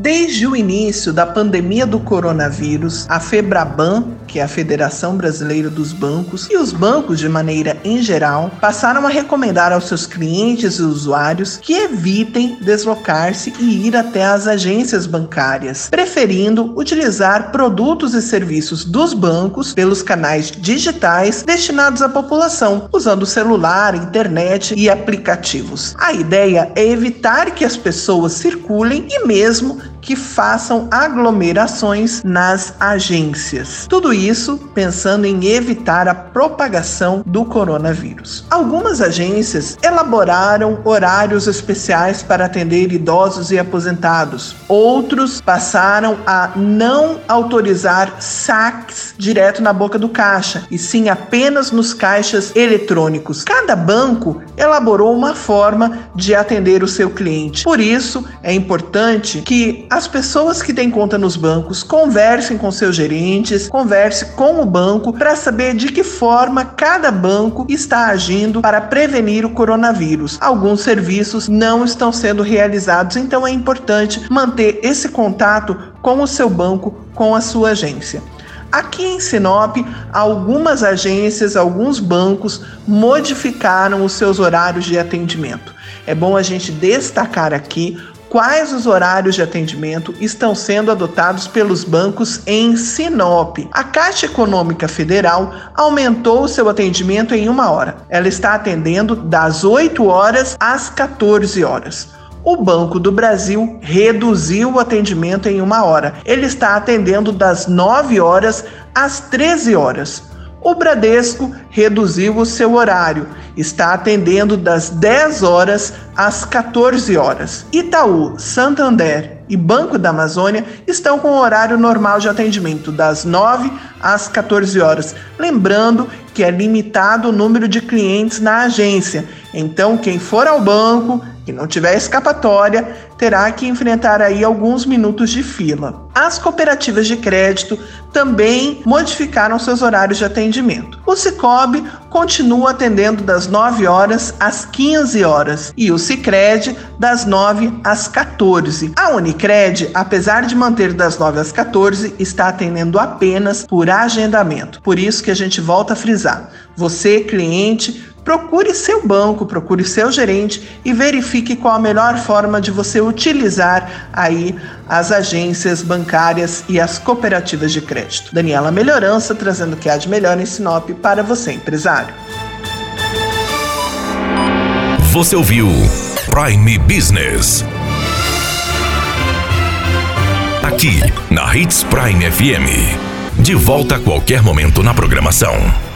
Desde o início da pandemia do coronavírus, a Febraban que é a Federação Brasileira dos Bancos, e os bancos, de maneira em geral, passaram a recomendar aos seus clientes e usuários que evitem deslocar-se e ir até as agências bancárias, preferindo utilizar produtos e serviços dos bancos pelos canais digitais destinados à população, usando celular, internet e aplicativos. A ideia é evitar que as pessoas circulem e mesmo que façam aglomerações nas agências. Tudo isso pensando em evitar a propagação do coronavírus. Algumas agências elaboraram horários especiais para atender idosos e aposentados. Outros passaram a não autorizar saques direto na boca do caixa, e sim apenas nos caixas eletrônicos. Cada banco elaborou uma forma de atender o seu cliente. Por isso, é importante que as pessoas que têm conta nos bancos conversem com seus gerentes, converse com o banco para saber de que forma cada banco está agindo para prevenir o coronavírus. Alguns serviços não estão sendo realizados, então é importante manter esse contato com o seu banco, com a sua agência. Aqui em Sinop, algumas agências, alguns bancos modificaram os seus horários de atendimento. É bom a gente destacar aqui quais os horários de atendimento estão sendo adotados pelos bancos em Sinop. A Caixa Econômica Federal aumentou seu atendimento em uma hora. Ela está atendendo das 8 horas às 14 horas. O Banco do Brasil reduziu o atendimento em uma hora. Ele está atendendo das 9 horas às 13 horas. O Bradesco reduziu o seu horário, está atendendo das 10 horas às 14 horas. Itaú, Santander e Banco da Amazônia estão com o horário normal de atendimento das 9 às 14 horas. Lembrando que é limitado o número de clientes na agência. Então, quem for ao banco e não tiver escapatória, terá que enfrentar aí alguns minutos de fila. As cooperativas de crédito também modificaram seus horários de atendimento. O Cicobi continua atendendo das 9 horas às 15 horas e o Sicredi das 9 às 14. A Unicred, apesar de manter das 9 às 14, está atendendo apenas por agendamento. Por isso que a gente volta a frisar. Você, cliente, Procure seu banco, procure seu gerente e verifique qual a melhor forma de você utilizar aí as agências bancárias e as cooperativas de crédito. Daniela Melhorança trazendo o que há de melhor em Sinop para você, empresário. Você ouviu Prime Business. Aqui na Hits Prime FM. De volta a qualquer momento na programação.